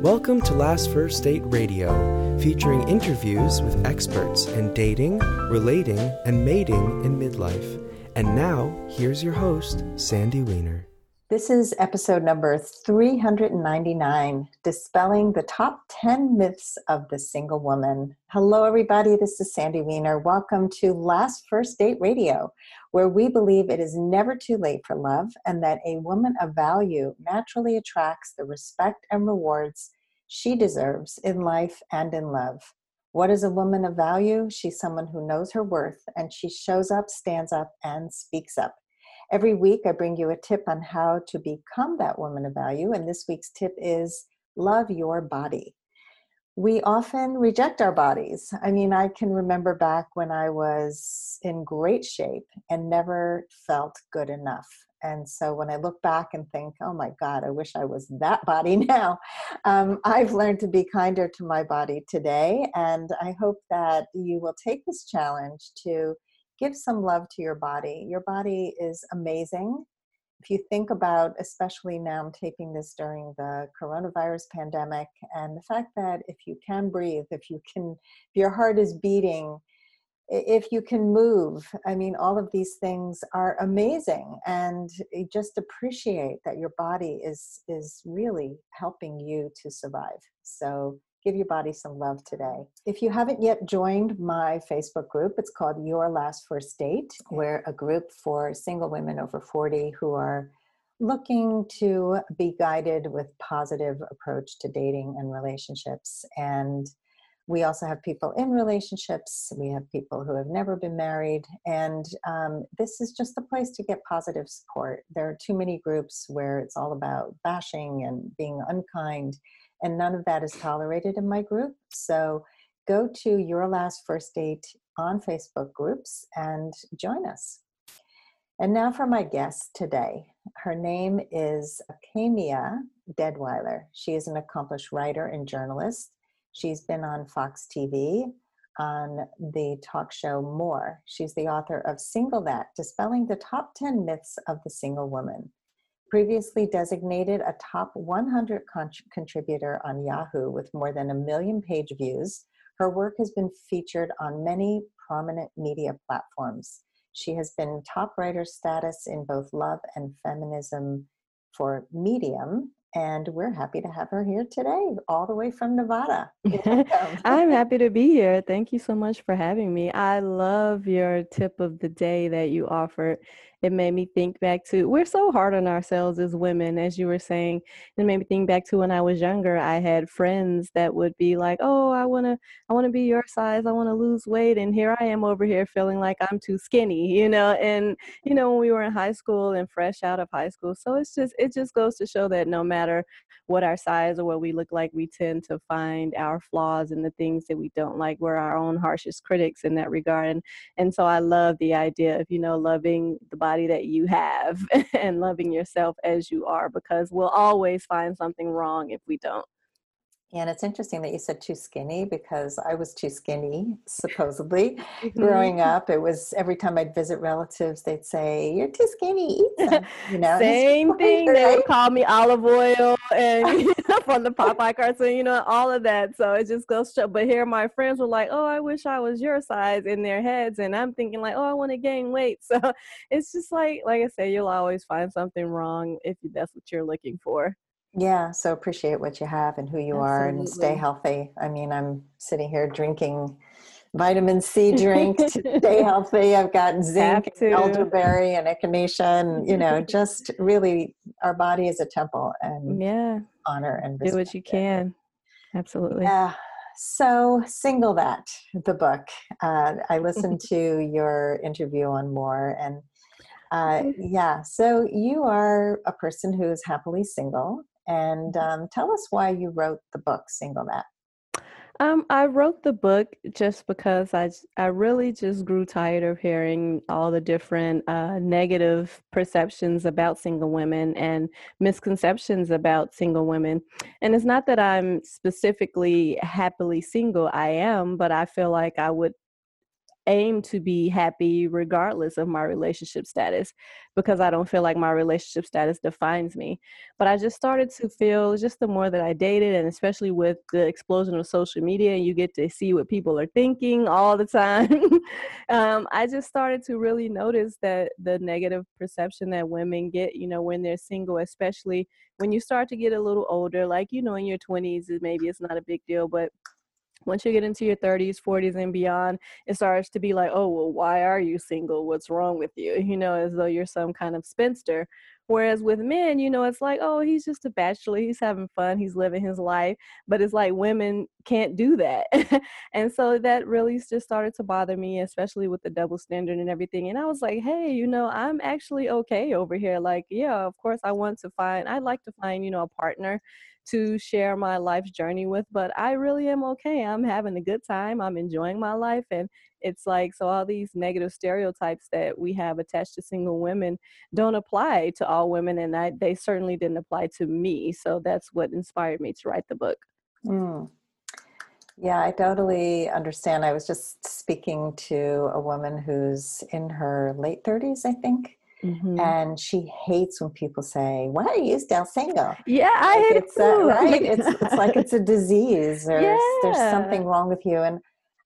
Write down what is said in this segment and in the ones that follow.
Welcome to Last First Date Radio, featuring interviews with experts in dating, relating, and mating in midlife. And now, here's your host, Sandy Weiner. This is episode number 399 Dispelling the Top 10 Myths of the Single Woman. Hello, everybody. This is Sandy Weiner. Welcome to Last First Date Radio, where we believe it is never too late for love and that a woman of value naturally attracts the respect and rewards she deserves in life and in love. What is a woman of value? She's someone who knows her worth and she shows up, stands up, and speaks up. Every week, I bring you a tip on how to become that woman of value. And this week's tip is love your body. We often reject our bodies. I mean, I can remember back when I was in great shape and never felt good enough. And so when I look back and think, oh my God, I wish I was that body now, um, I've learned to be kinder to my body today. And I hope that you will take this challenge to give some love to your body. Your body is amazing. If you think about, especially now, I'm taping this during the coronavirus pandemic, and the fact that if you can breathe, if you can, if your heart is beating, if you can move, I mean, all of these things are amazing, and just appreciate that your body is is really helping you to survive. So give your body some love today. If you haven't yet joined my Facebook group, it's called Your Last First Date. We're a group for single women over 40 who are looking to be guided with positive approach to dating and relationships. And we also have people in relationships. We have people who have never been married. And um, this is just a place to get positive support. There are too many groups where it's all about bashing and being unkind and none of that is tolerated in my group. So go to Your Last First Date on Facebook groups and join us. And now for my guest today. Her name is Kamia Deadwyler. She is an accomplished writer and journalist. She's been on Fox TV on the talk show More. She's the author of Single That Dispelling the Top 10 Myths of the Single Woman previously designated a top 100 con- contributor on Yahoo with more than a million page views. Her work has been featured on many prominent media platforms. She has been top writer status in both love and feminism for Medium and we're happy to have her here today, all the way from Nevada. I'm happy to be here. Thank you so much for having me. I love your tip of the day that you offered. It made me think back to we're so hard on ourselves as women, as you were saying. It made me think back to when I was younger. I had friends that would be like, "Oh, I wanna, I wanna be your size. I wanna lose weight," and here I am over here feeling like I'm too skinny, you know. And you know, when we were in high school and fresh out of high school, so it's just, it just goes to show that no matter what our size or what we look like, we tend to find our flaws and the things that we don't like. We're our own harshest critics in that regard. And, and so I love the idea of, you know, loving the body that you have and loving yourself as you are because we'll always find something wrong if we don't. And it's interesting that you said too skinny because I was too skinny, supposedly. Mm-hmm. Growing up, it was every time I'd visit relatives, they'd say, You're too skinny, eat some. You know, same thing. Right? They would call me Olive Oyl and you know, from the Popeye cartoon, you know, all of that. So it just goes to But here, my friends were like, Oh, I wish I was your size in their heads. And I'm thinking, like, Oh, I want to gain weight. So it's just like, like I said, you'll always find something wrong if that's what you're looking for. Yeah, so appreciate what you have and who you Absolutely. are and stay healthy. I mean, I'm sitting here drinking vitamin C drink to stay healthy. I've got zinc, elderberry, and echinacea, and you know, just really, our body is a temple, and yeah, honor and do what you can. Absolutely. Yeah. So, single that the book. Uh, I listened to your interview on more, and uh, yeah. So you are a person who is happily single and um, tell us why you wrote the book, Single That. Um, I wrote the book just because I, I really just grew tired of hearing all the different uh, negative perceptions about single women and misconceptions about single women. And it's not that I'm specifically happily single, I am, but I feel like I would aim to be happy regardless of my relationship status because I don't feel like my relationship status defines me. But I just started to feel just the more that I dated, and especially with the explosion of social media, and you get to see what people are thinking all the time, um, I just started to really notice that the negative perception that women get, you know, when they're single, especially when you start to get a little older, like, you know, in your 20s, maybe it's not a big deal, but once you get into your 30s 40s and beyond it starts to be like oh well why are you single? What's wrong with you? You know as though you're some kind of spinster whereas with men you know it's like oh he's just a bachelor he's having fun he's living his life but it's like women can't do that and so that really just started to bother me especially with the double standard and everything and i was like hey you know i'm actually okay over here like yeah of course i want to find i'd like to find you know a partner to share my life's journey with, but I really am okay. I'm having a good time. I'm enjoying my life. And it's like, so all these negative stereotypes that we have attached to single women don't apply to all women. And I, they certainly didn't apply to me. So that's what inspired me to write the book. Mm. Yeah, I totally understand. I was just speaking to a woman who's in her late 30s, I think. Mm-hmm. And she hates when people say, "Why are you still single?" Yeah, I like hate it's it too. right. It's it's like it's a disease. There's yeah. there's something wrong with you, and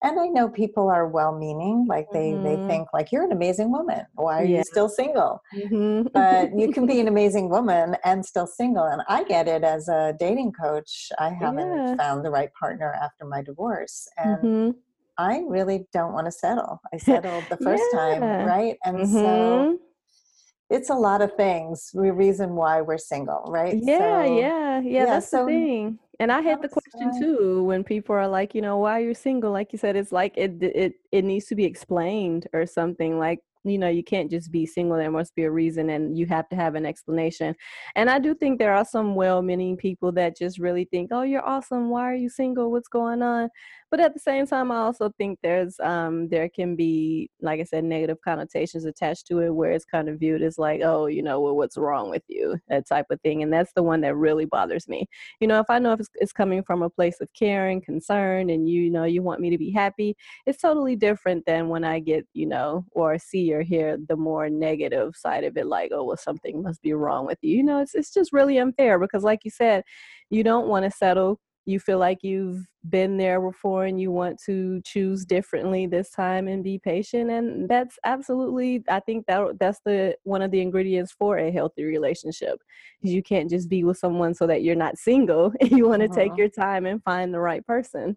and I know people are well-meaning. Like they mm-hmm. they think like you're an amazing woman. Why are yeah. you still single? Mm-hmm. But you can be an amazing woman and still single. And I get it as a dating coach. I haven't yeah. found the right partner after my divorce, and. Mm-hmm. I really don't want to settle. I settled the first time, right? And so mm-hmm it's a lot of things the reason why we're single right yeah so, yeah, yeah yeah that's so, the thing and i had the question too when people are like you know why are you're single? Like you said it's like it it it needs to be explained or something like you know you can't just be single there must be a reason and you have to have an explanation. And i do think there are some well-meaning people that just really think oh you're awesome why are you single? What's going on but at the same time i also think there's um there can be like i said negative connotations attached to it where it's kind of viewed as like oh you know well what's wrong with you? that type of thing and that's the one that really bothers me. You know if i know if it's, it's coming from a place of caring concern and you, you know you want me to be happy it's totally different than when i get you know or see or hear the more negative side of it like oh well something must be wrong with you. You know it's, it's just really unfair because like you said you don't want to settle you feel like you've been there before and you want to choose differently this time and be patient and that's absolutely i think that that's the one of the ingredients for a healthy relationship you can't just be with someone so that you're not single you want to take your time and find the right person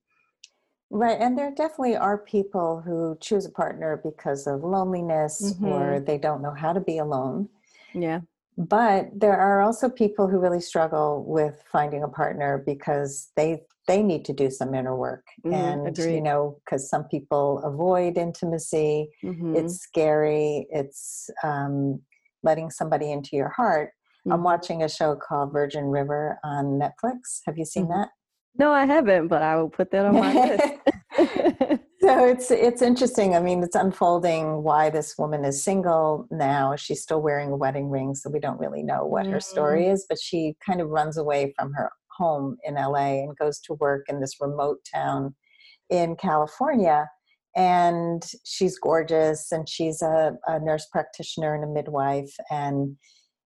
Right. And there definitely are people who choose a partner because of loneliness mm-hmm. or they don't know how to be alone. Yeah. But there are also people who really struggle with finding a partner because they they need to do some inner work. Mm-hmm. And Agreed. you know, because some people avoid intimacy, mm-hmm. it's scary, it's um, letting somebody into your heart. I'm mm-hmm. watching a show called Virgin River on Netflix. Have you seen mm-hmm. that? No, I haven't, but I will put that on my list. so it's it's interesting. I mean, it's unfolding why this woman is single now. She's still wearing a wedding ring, so we don't really know what mm. her story mm. is. But she kind of runs away from her home in LA and goes to work in this remote town in California. And she's gorgeous, and she's a, a nurse practitioner and a midwife, and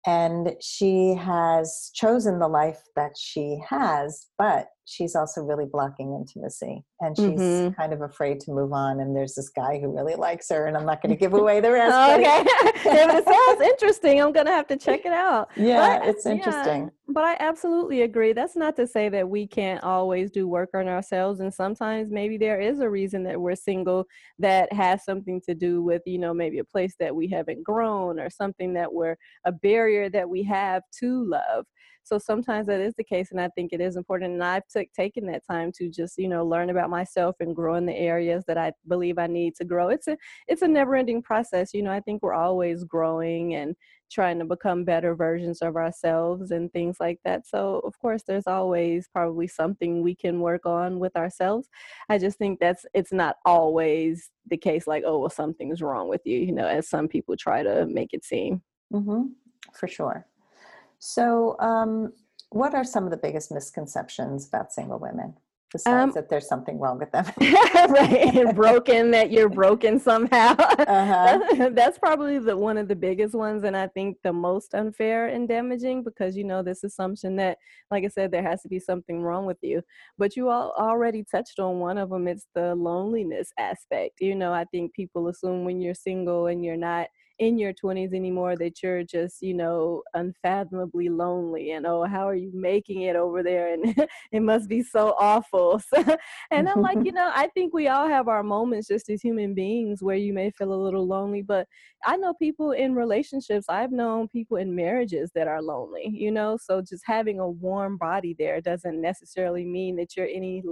and she has chosen the life that she has but she's also really blocking intimacy and she's mm-hmm. kind of afraid to move on and there's this guy who really likes her and i'm not going to give away the rest okay. it sounds interesting i'm going to have to check it out. Yeah but, it's interesting. yeah, but i absolutely agree. That's not to say that we can't always do work on ourselves and sometimes maybe there is a reason that we're single that has something to do with you know maybe a place that we haven't grown or something that we're a barrier that we have to love so sometimes that is the case, and I think it is important. And I've took taken that time to just you know learn about myself and grow in the areas that I believe I need to grow. It's a it's a never ending process. You know, I think we're always growing and trying to become better versions of ourselves and things like that. So, of course, there's always probably something we can work on with ourselves. I just think that's it's not always the case like, oh, well, something's wrong with you, you know, as some people try to make it seem. Mm-hmm. For sure. So, um, what are some of the biggest misconceptions about single women? besides um, that there's something wrong with them right broken that you're broken somehow uh-huh. that's probably the one of the biggest ones and i think the most unfair and damaging because you know this assumption that like i said there has to be something wrong with you but you all already touched on one of them it's the loneliness aspect you know i think people assume when you're single and you're not in your 20s anymore that you're just you know unfathomably lonely and oh how are you making it over there? And it must be so awful. And i'm like you know i think we all have our moments just as human beings where you may feel a little lonely but i know people in relationships i've known people in marriages that are lonely you know? So just having a warm body there doesn't necessarily mean that you're any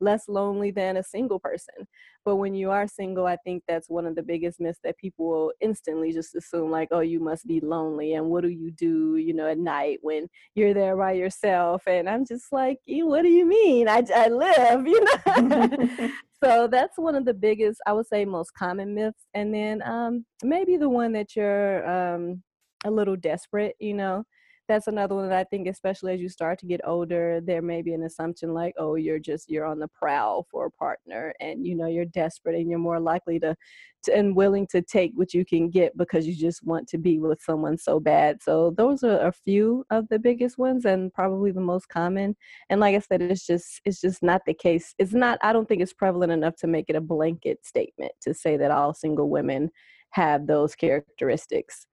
less lonely than a single person. But when you are single, I think that's one of the biggest myths that people will instantly just assume, like, oh, you must be lonely. And what do you do, you know, at night when you're there by yourself? And I'm just like, what do you mean? I, I live, you know? so that's one of the biggest, I would say, most common myths. And then um, maybe the one that you're um, a little desperate, you know that's another one that I think, especially as you start to get older, there may be an assumption like, oh, you're just you're on the prowl for a partner, and you know you're desperate, and you're more likely to, to and willing to take what you can get because you just want to be with someone so bad. So those are a few of the biggest ones, and probably the most common. And like I said, it's just it's just not the case. It's not. I don't think it's prevalent enough to make it a blanket statement to say that all single women have those characteristics.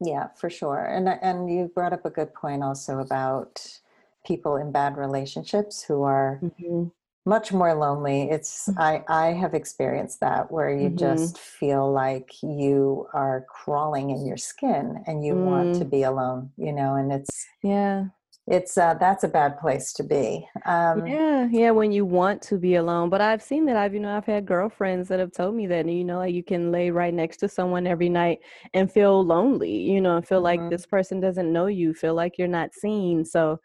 Yeah, for sure. And and you brought up a good point also about people in bad relationships who are mm-hmm. much more lonely. It's mm-hmm. I I have experienced that where you mm-hmm. just feel like you are crawling in your skin and you want to mm. be alone, you know, and it's yeah it's uh, that's a bad place to be um, yeah yeah when you want to be alone but i've seen that i've you know i've had girlfriends that have told me that you know like you can lay right next to someone every night and feel lonely you know and feel mm-hmm. like this person doesn't know you feel like you're not seen so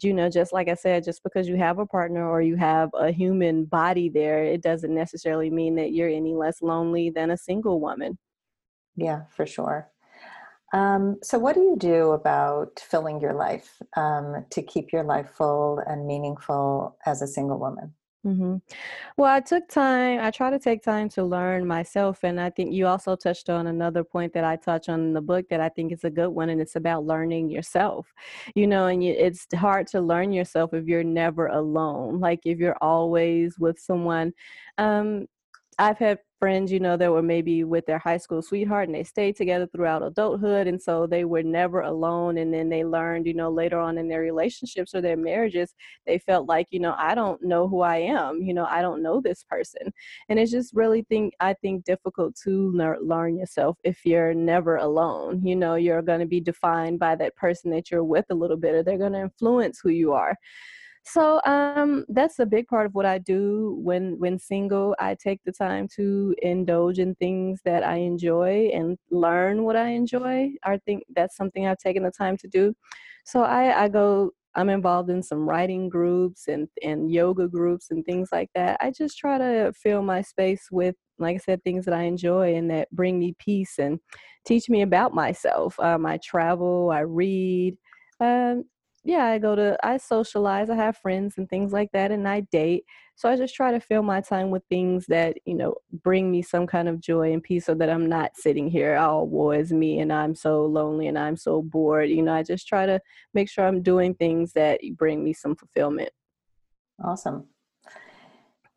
you know just like i said just because you have a partner or you have a human body there it doesn't necessarily mean that you're any less lonely than a single woman yeah for sure um, so, what do you do about filling your life um, to keep your life full and meaningful as a single woman? Mm-hmm. Well, I took time, I try to take time to learn myself. And I think you also touched on another point that I touch on in the book that I think is a good one. And it's about learning yourself. You know, and you, it's hard to learn yourself if you're never alone. Like if you're always with someone. Um, I've had friends, you know, that were maybe with their high school sweetheart and they stayed together throughout adulthood. And so they were never alone. And then they learned, you know, later on in their relationships or their marriages, they felt like, you know, I don't know who I am. You know, I don't know this person. And it's just really think, I think difficult to learn yourself if you're never alone. You know, you're going to be defined by that person that you're with a little bit, or they're going to influence who you are. So um, that's a big part of what I do when when single. I take the time to indulge in things that I enjoy and learn what I enjoy. I think that's something I've taken the time to do. So I, I go. I'm involved in some writing groups and and yoga groups and things like that. I just try to fill my space with, like I said, things that I enjoy and that bring me peace and teach me about myself. Um, I travel. I read. Um, yeah, I go to, I socialize, I have friends and things like that, and I date. So I just try to fill my time with things that, you know, bring me some kind of joy and peace so that I'm not sitting here, oh, woe is me, and I'm so lonely and I'm so bored. You know, I just try to make sure I'm doing things that bring me some fulfillment. Awesome.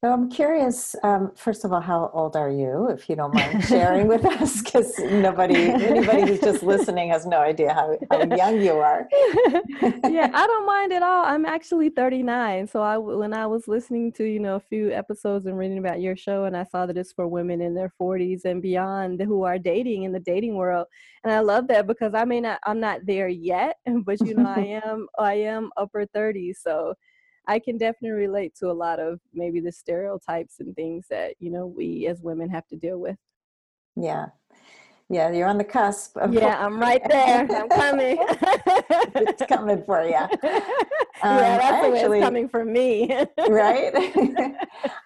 So I'm curious, um, first of all, how old are you, if you don't mind sharing with us? Because nobody, anybody who's just listening has no idea how, how young you are. yeah, I don't mind at all. I'm actually 39. So I, when I was listening to, you know, a few episodes and reading about your show, and I saw that it's for women in their 40s and beyond who are dating in the dating world. And I love that because I may not, I'm not there yet, but, you know, I am, I am upper 30s. So I can definitely relate to a lot of maybe the stereotypes and things that, you know, we as women have to deal with. Yeah. Yeah, you're on the cusp. yeah, I'm right there. I'm coming. it's coming for you. Um, yeah, that's actually, it's coming for me. right?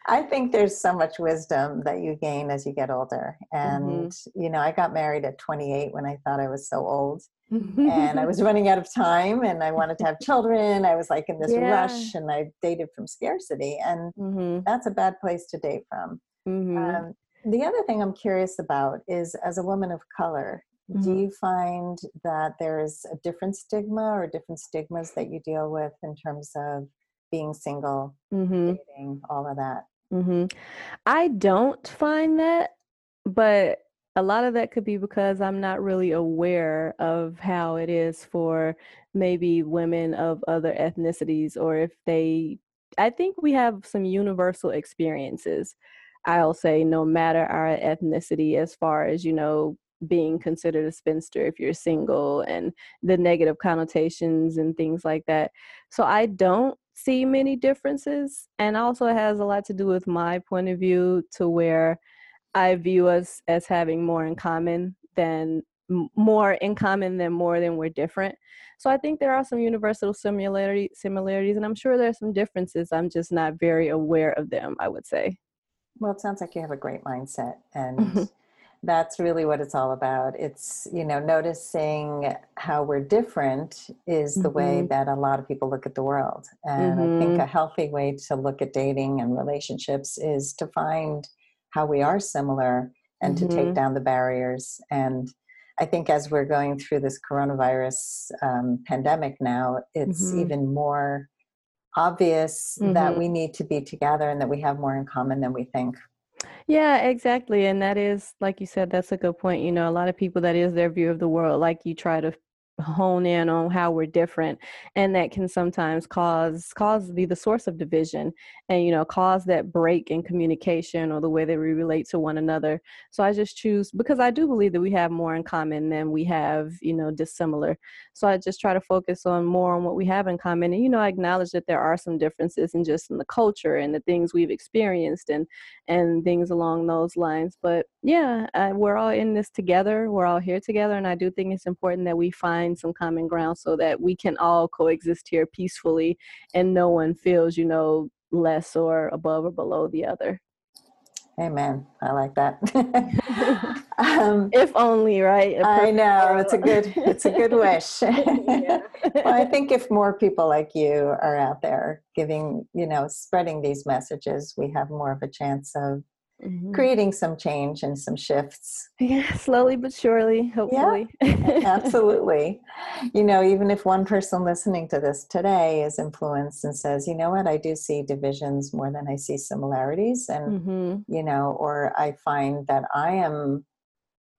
I think there's so much wisdom that you gain as you get older. And, mm-hmm. you know, I got married at 28 when I thought I was so old. and I was running out of time and I wanted to have children. I was like in this yeah. rush and I dated from scarcity. And mm-hmm. that's a bad place to date from. Mm-hmm. Um, the other thing I'm curious about is as a woman of color, mm-hmm. do you find that there's a different stigma or different stigmas that you deal with in terms of being single, mm-hmm. dating, all of that? Mm-hmm. I don't find that, but a lot of that could be because I'm not really aware of how it is for maybe women of other ethnicities or if they I think we have some universal experiences. I'll say no matter our ethnicity as far as you know being considered a spinster if you're single and the negative connotations and things like that. So I don't see many differences and also it has a lot to do with my point of view to where I view us as having more in common than more in common than more than we're different. So I think there are some universal similarity similarities and I'm sure there's some differences. I'm just not very aware of them, I would say. Well, it sounds like you have a great mindset and that's really what it's all about. It's, you know, noticing how we're different is the mm-hmm. way that a lot of people look at the world. And mm-hmm. I think mm-hmm. a healthy way to look at dating and relationships is to find how we are similar and mm-hmm. to take mm-hmm. down the barriers. And I think as we're going through this coronavirus um, pandemic now, it's mm-hmm. even more obvious that mm-hmm. we need to be together and that we have more in common than we think. Yeah, exactly. And that is, like you said, that's a good point. You know, a lot of people, that is their view of the world. Like you try to hone in on how we're different and that can sometimes cause cause be the source of division and you know cause that break in communication or the way that we relate to one another. So i just choose because i do believe that we have more in common than we have you know dissimilar. So i just try to focus on more on what we have in common and you know i acknowledge that there are some differences in just in the culture and the things we've experienced and and things along those lines. But yeah uh, we're all in this together we're all here together and i do think it's important that we find find some common ground so that we can all coexist here peacefully and no one feels, you know, less or above or below the other. Amen. I like that. um, if only, right? I know it's a good it's a good wish. well, I think if more people like you are out there giving, you know, spreading these messages, we have more of a chance of mm-hmm. creating some change and some shifts. Yeah, slowly but surely, hopefully. Yeah, absolutely. You know, even if one person listening to this today is influenced and says, you know what, I do see divisions more than I see similarities. And, mm-hmm. you know, or I find that I am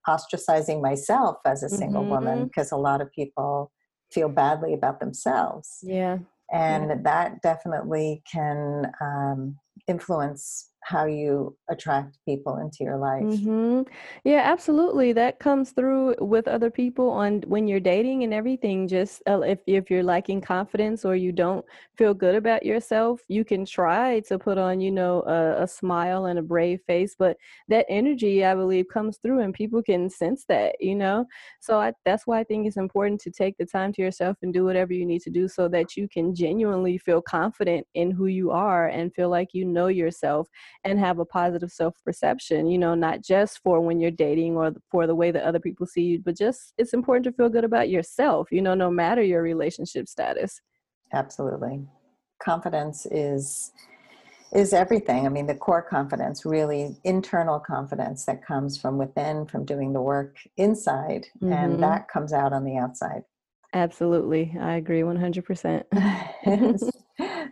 ostracizing myself as a single mm-hmm. woman because a lot of people feel badly about themselves. Yeah. And yeah. that definitely can um, influence how you attract people into your life. Mm-hmm. Yeah, absolutely. That comes through with other people on when you're dating and everything. Just uh, if if you're lacking confidence or you don't feel good about yourself, you can try to put on, you know, a, a smile and a brave face, but that energy, I believe, comes through, and people can sense that, you know. So I, that's why I think it's important to take the time to yourself and do whatever you need to do so that you can genuinely feel confident in who you are and feel like you know yourself and have a positive self perception, you know, not just for when you're dating or for the way that other people see you, but just it's important to feel good about yourself, you know, no matter your relationship status. Absolutely. Confidence is is everything. I mean, the core confidence, really internal confidence that comes from within, from doing the work inside, mm-hmm. and that comes out on the outside. Absolutely. I agree 100%.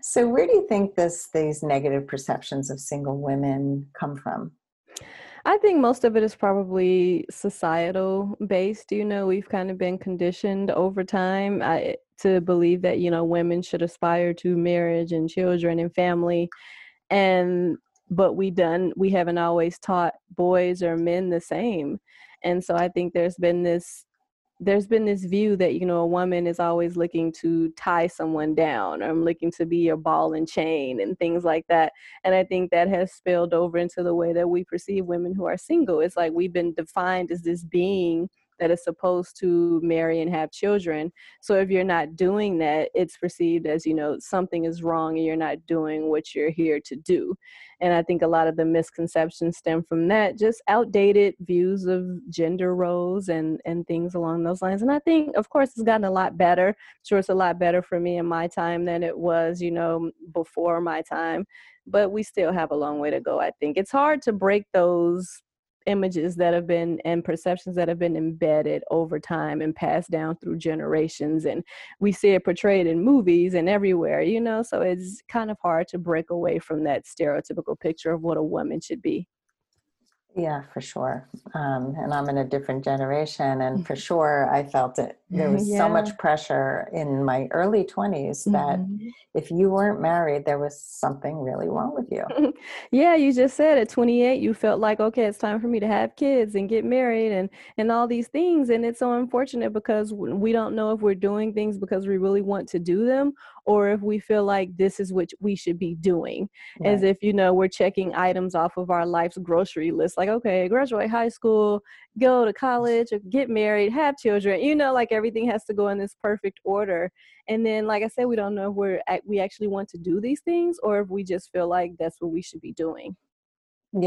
so where do you think this these negative perceptions of single women come from? I think most of it is probably societal based. You know, we've kind of been conditioned over time I, to believe that, you know, women should aspire to marriage and children and family. And, but we done, we haven't always taught boys or men the same. And so I think there's been this there's been this view that you know a woman is always looking to tie someone down or I'm looking to be a ball and chain and things like that and i think that has spilled over into the way that we perceive women who are single. It's like we've been defined as this being that is supposed to marry and have children. So if you're not doing that, it's perceived as, you know, something is wrong and you're not doing what you're here to do. And I think a lot of the misconceptions stem from that, just outdated views of gender roles and, and things along those lines. And I think, of course, it's gotten a lot better. sure, it's a lot better for me in my time than it was, you know, before my time. But we still have a long way to go, I think. It's hard to break those images that have been and perceptions that have been embedded over time and passed down through generations and we see it portrayed in movies and everywhere you know? So it's kind of hard to break away from that stereotypical picture of what a woman should be yeah, for sure. Um, and I'm in a different generation, and for sure, I felt it. There was Yeah. so much pressure in my early 20s that Mhm. if you weren't married, there was something really wrong with you. yeah you just said at 28 you felt like okay it's time for me to have kids and get married and and all these things and it's so unfortunate because we don't know if we're doing things because we really want to do them or if we feel like this is what we should be doing as if you know we're checking items off of our life's grocery list like okay graduate high school go to college get married have children you know like everything has to go in this perfect order and then like i said we don't know if we're ac- we actually want to do these things or if we just feel like that's what we should be doing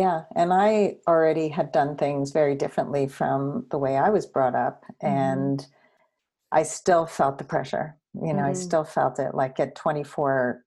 Yeah, and I already had done things very differently from the way I was brought up, Mhm. and I still felt the pressure. You know, I Mhm. still felt it. Like at 24,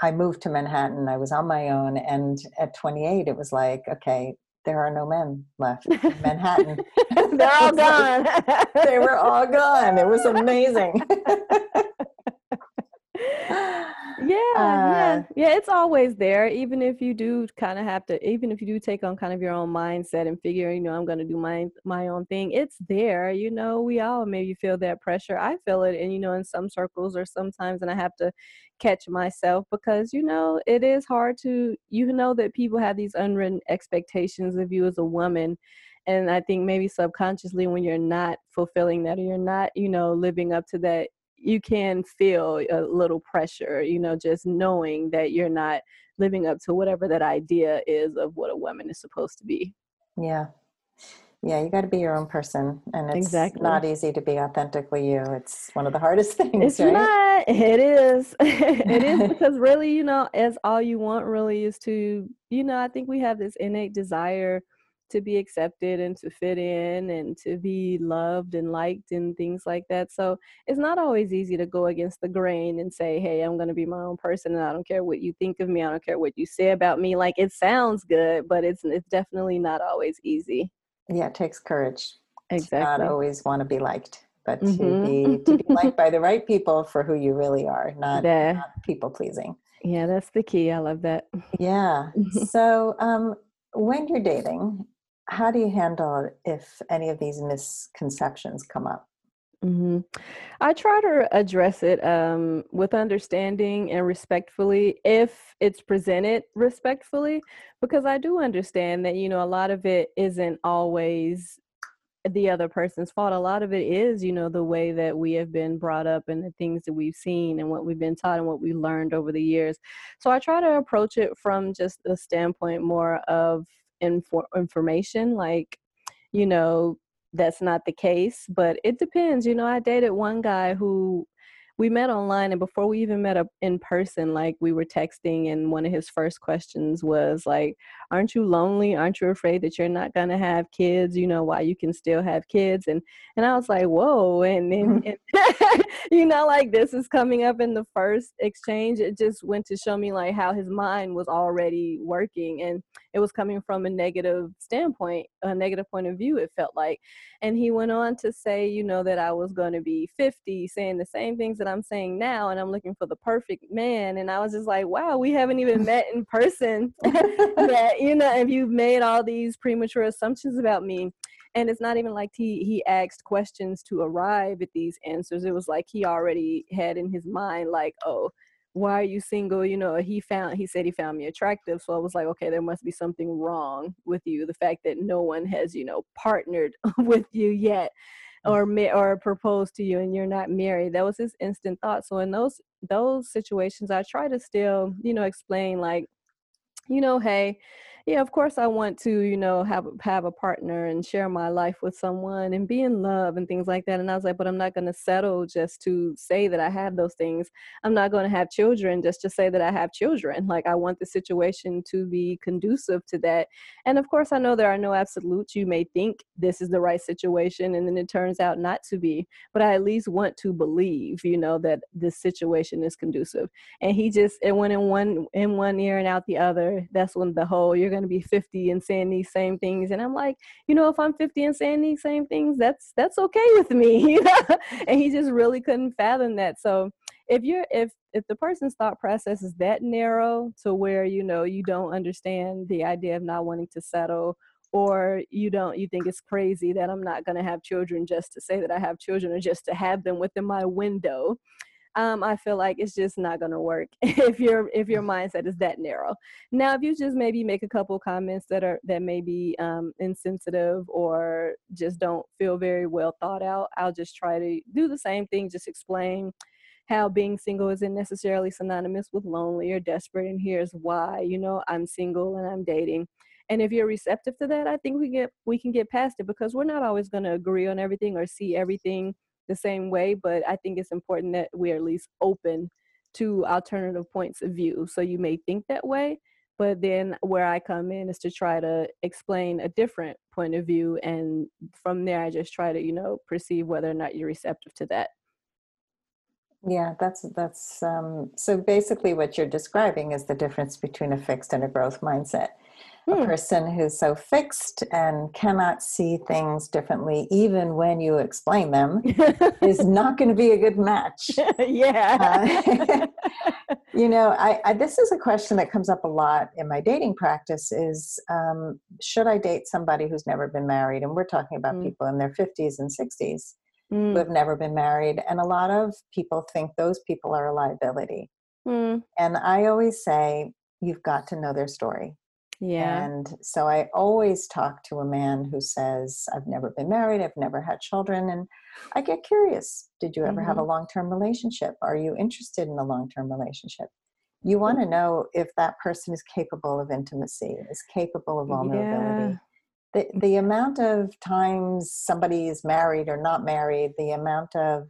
I moved to Manhattan. I was on my own, and at 28, it was like, okay, there are no men left in Manhattan. they're all gone they were all gone. It was amazing. yeah yeah Uh, yeah it's always there even if you do kind of have to even if you do take on kind of your own mindset and figure you know i'm going to do my my own thing it's there you know we all maybe feel that pressure i feel it and you know in some circles or sometimes and i have to catch myself because you know it is hard to you know that people have these unwritten expectations of you as a woman and i think maybe subconsciously when you're not fulfilling that or you're not you know living up to that you can feel a little pressure, you know, just knowing that you're not living up to whatever that idea is of what a woman is supposed to be. yeah. Yeah, you got to be your own person. And it's Exactly. not easy to be authentically you. It's one of the hardest things, It's right? not. It is. it is because really, you know, as all you want really is to, you know, I think we have this innate desire to be accepted and to fit in and to be loved and liked and things like that. So it's not always easy to go against the grain and say, hey, I'm going to be my own person and I don't care what you think of me. I don't care what you say about me. Like it sounds good, but it's it's definitely not always easy. Yeah, it takes courage to not always want to be liked, but Mhm. to be to be liked by the right people for who you really are, not, Yeah. not people pleasing. Yeah, that's the key. I love that. Yeah. so um, when you're dating, how do you handle it if any of these misconceptions come up? hmm I try to address it um, with understanding and respectfully if it's presented respectfully, because I do understand that, you know, a lot of it isn't always the other person's fault. A lot of it is, you know, the way that we have been brought up and the things that we've seen and what we've been taught and what we learned over the years. So I try to approach it from just the standpoint more of infor- information, like, you know, that's not the case, but it depends. You know, I dated one guy who we met online and before we even met up in person like we were texting and one of his first questions was like aren't you lonely? Aren't you afraid that you're not going to have kids? You know why you can still have kids? And and i was like whoa and then and, you know like this is coming up in the first exchange it just went to show me like how his mind was already working and it was coming from a negative standpoint a negative point of view it felt like. And he went on to say you know that i was going to be 50 saying the same things that i'm saying now and i'm looking for the perfect man and i was just like wow we haven't even met in person yet you know if you've made all these premature assumptions about me? And it's not even like he he asked questions to arrive at these answers. It was like he already had in his mind like oh why are you single? You know he found he said he found me attractive so i was like okay there must be something wrong with you the fact that no one has you know partnered with you yet or or proposed to you and you're not married that was his instant thought. So in those those situations i try to still you know explain like you know hey yeah, of course I want to, you know, have have a partner and share my life with someone and be in love and things like that. And I was like, but I'm not going to settle just to say that I have those things. I'm not going to have children just to say that I have children. Like I want the situation to be conducive to that. And of course, I know there are no absolutes. You may think this is the right situation and then it turns out not to be, but I at least want to believe, you know, that this situation is conducive. And he just it went in one in one ear and out the other. That's when the whole you're going to be 50 and saying these same things and i'm like you know if i'm 50 and saying these same things that's that's okay with me you know? And he just really couldn't fathom that. So if you're if if the person's thought process is that narrow to where you know you don't understand the idea of not wanting to settle or you don't you think it's crazy that i'm not going to have children just to say that i have children or just to have them within my window um, I feel like it's just not to work if your if your mindset is that narrow. Now, if you just maybe make a couple comments that are that may be um, insensitive or just don't feel very well thought out, I'll just try to do the same thing. Just explain how being single isn't necessarily synonymous with lonely or desperate, and here's why. You know, I'm single and I'm dating. And if you're receptive to that, I think we get we can get past it because we're not always going to agree on everything or see everything the same way, but I think it's important that we're at least open to alternative points of view. So you may think that way, but then where I come in is to try to explain a different point of view. And from there, I just try to, you know, perceive whether or not you're receptive to that. Yeah, that's that's um, so basically what you're describing is the difference between a fixed and a growth mindset. A person who's so fixed and cannot see things differently, even when you explain them, is not going to be a good match. yeah. Uh, you know, I, I, this is a question that comes up a lot in my dating practice: is um, should I date somebody who's never been married? And we're talking about mm. people in their fifties and sixties. Mm. Who have never been married, and a lot of people think those people are a liability. Mm. And I always say, you've got to know their story. Yeah. And so I always talk to a man who says, I've never been married, I've never had children. And I get curious. Did you ever mm-hmm. have a long term relationship? Are you interested in a long term relationship? You want to know if that person is capable of intimacy, is capable of vulnerability. Yeah. The, the amount of times somebody is married or not married, the amount of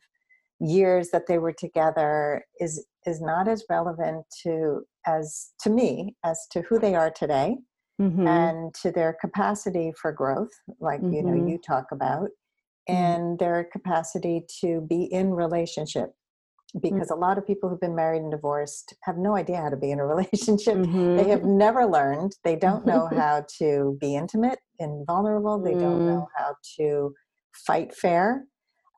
years that they were together is is not as relevant to as to me as to who they are today mm-hmm. and to their capacity for growth like mm-hmm. you know mm-hmm. you talk about mm-hmm. and their capacity to be in relationship mm. because a lot of people who've been married and divorced have no idea how to be in a relationship mm-hmm. they have never learned they don't know how to be intimate and vulnerable they don't know mm. how to fight fair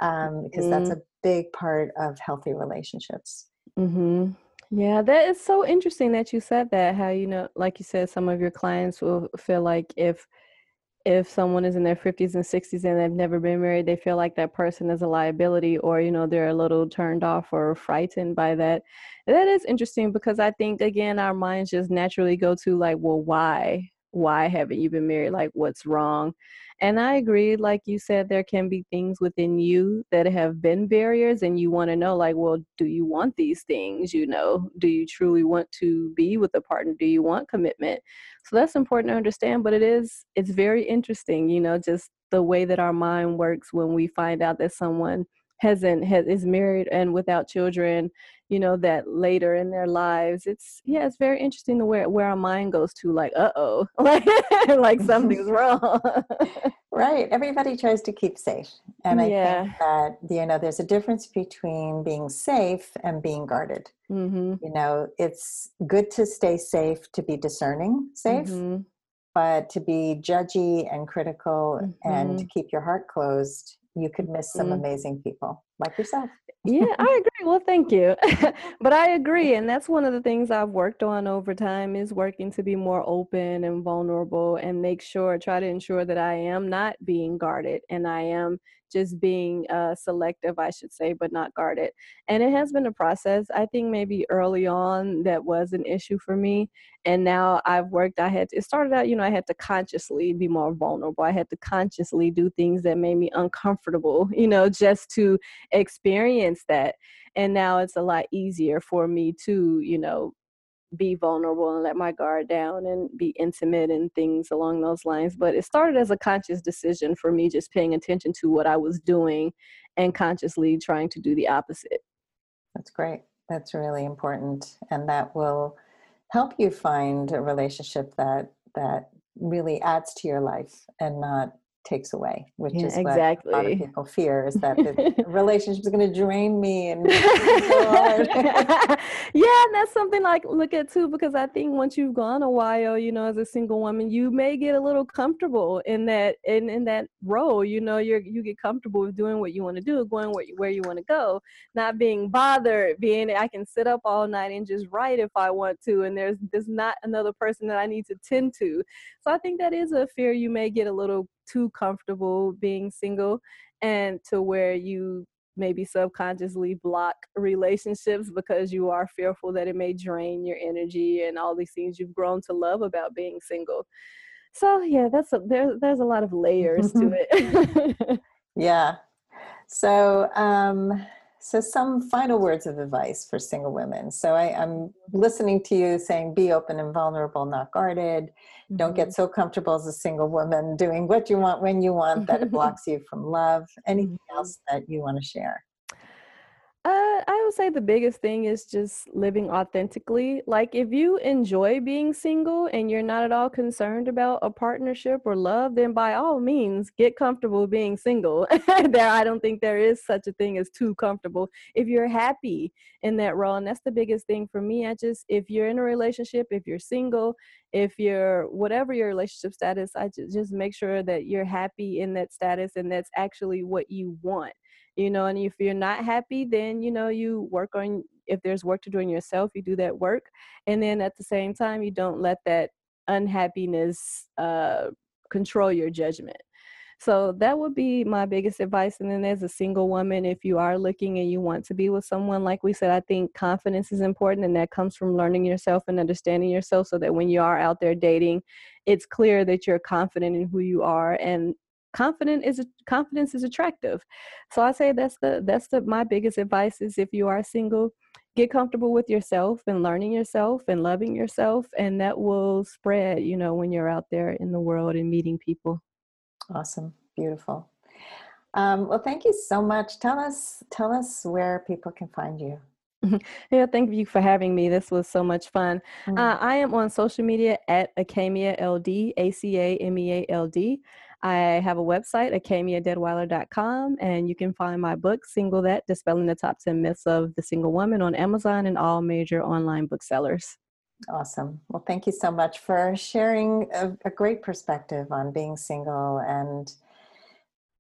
um, because that's mm. a big part of healthy relationships Mm-hmm. Yeah, that is so interesting that you said that. How you know, like you said, some of your clients will feel like if if someone is in their 50s and 60s and they've never been married, they feel like that person is a liability, or you know, they're a little turned off or frightened by that. That is interesting because I think again, our minds just naturally go to like, well, why? Why haven't you been married? Like, what's wrong? And I agree, like you said, there can be things within you that have been barriers, and you want to know, like, well, do you want these things? You know, do you truly want to be with a partner? Do you want commitment? So that's important to understand, but it is, it's very interesting, you know, just the way that our mind works when we find out that someone hasn't has is married and without children you know that later in their lives it's yeah it's very interesting to where where our mind goes to like uh-oh like like something's wrong right everybody tries to keep safe and i yeah. think that you know there's a difference between being safe and being guarded mm-hmm. you know it's good to stay safe to be discerning safe mm-hmm. but to be judgy and critical mm-hmm. and to keep your heart closed you could miss some mm-hmm. amazing people like yourself. yeah, I agree. Well, thank you. but I agree. And that's one of the things I've worked on over time is working to be more open and vulnerable and make sure, try to ensure that I am not being guarded and I am just being uh, selective, I should say, but not guarded. And it has been a process. I think maybe early on that was an issue for me. And now I've worked, I had, to, it started out, you know, I had to consciously be more vulnerable. I had to consciously do things that made me uncomfortable, you know, just to experience that. And now it's a lot easier for me to, you know, be vulnerable and let my guard down and be intimate and things along those lines. But it started as a conscious decision for me just paying attention to what I was doing and consciously trying to do the opposite. That's great. That's really important. And that will help you find a relationship that that really adds to your life and not takes away, which Yeah, is exactly. what a lot of people fear is that the relationship is going to drain me and make me so hard. yeah, and that's something like look at too because I think once you've gone a while, you know, as a single woman, you may get a little comfortable in that in in that role. You know, you're you get comfortable with doing what you want to do, going where you, where you want to go, not being bothered, being I can sit up all night and just write if I want to, and there's there's not another person that I need to tend to. So I think that is a fear you may get a little too comfortable being single and to where you maybe subconsciously block relationships because you are fearful that it may drain your energy and all these things you've grown to love about being single. So yeah, that's a, there, there's a lot of layers to it. yeah. So, um, so some final words of advice for single women. So I, I'm listening to you saying, be open and vulnerable, not guarded. Don't get mm-hmm. so comfortable as a single woman doing what you want when you want that it blocks you from love. Anything mm-hmm. else that you want to share? Uh, I would say the biggest thing is just living authentically. Like, if you enjoy being single and you're not at all concerned about a partnership or love, then by all means, get comfortable being single. there, I don't think there is such a thing as too comfortable. If you're happy in that role, and that's the biggest thing for me. I just, if you're in a relationship, if you're single, if you're whatever your relationship status, I just, just make sure that you're happy in that status and that's actually what you want you know and if you're not happy then you know you work on if there's work to do in yourself you do that work and then at the same time you don't let that unhappiness uh, control your judgment. So that would be my biggest advice and then as a single woman if you are looking and you want to be with someone like we said i think confidence is important and that comes from learning yourself and understanding yourself so that when you are out there dating it's clear that you're confident in who you are and confident is confidence is attractive so i say that's the that's the my biggest advice is if you are single get comfortable with yourself and learning yourself and loving yourself and that will spread you know when you're out there in the world and meeting people awesome beautiful um, well thank you so much tell us tell us where people can find you yeah, thank you for having me. This was so much fun. Mm. Uh, I am on social media at Acamea LD, A C A M E A L D. I have a website, acamiadedweiler.com, and you can find my book, Single That Dispelling the Top 10 Myths of the Single Woman, on Amazon and all major online booksellers. Awesome. Well, thank you so much for sharing a, a great perspective on being single and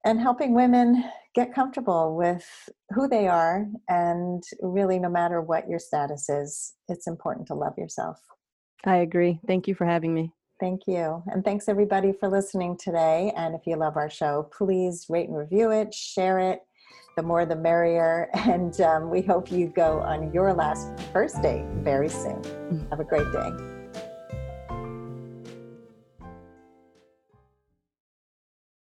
and helping women get comfortable with who they are and really no matter what your status is it's important to love yourself I agree. Thank you for having me. Thank you. And thanks everybody for listening today. And if you love our show please rate and review it share it. The more the merrier. And um, we hope you go on your last first date very soon. Have a great day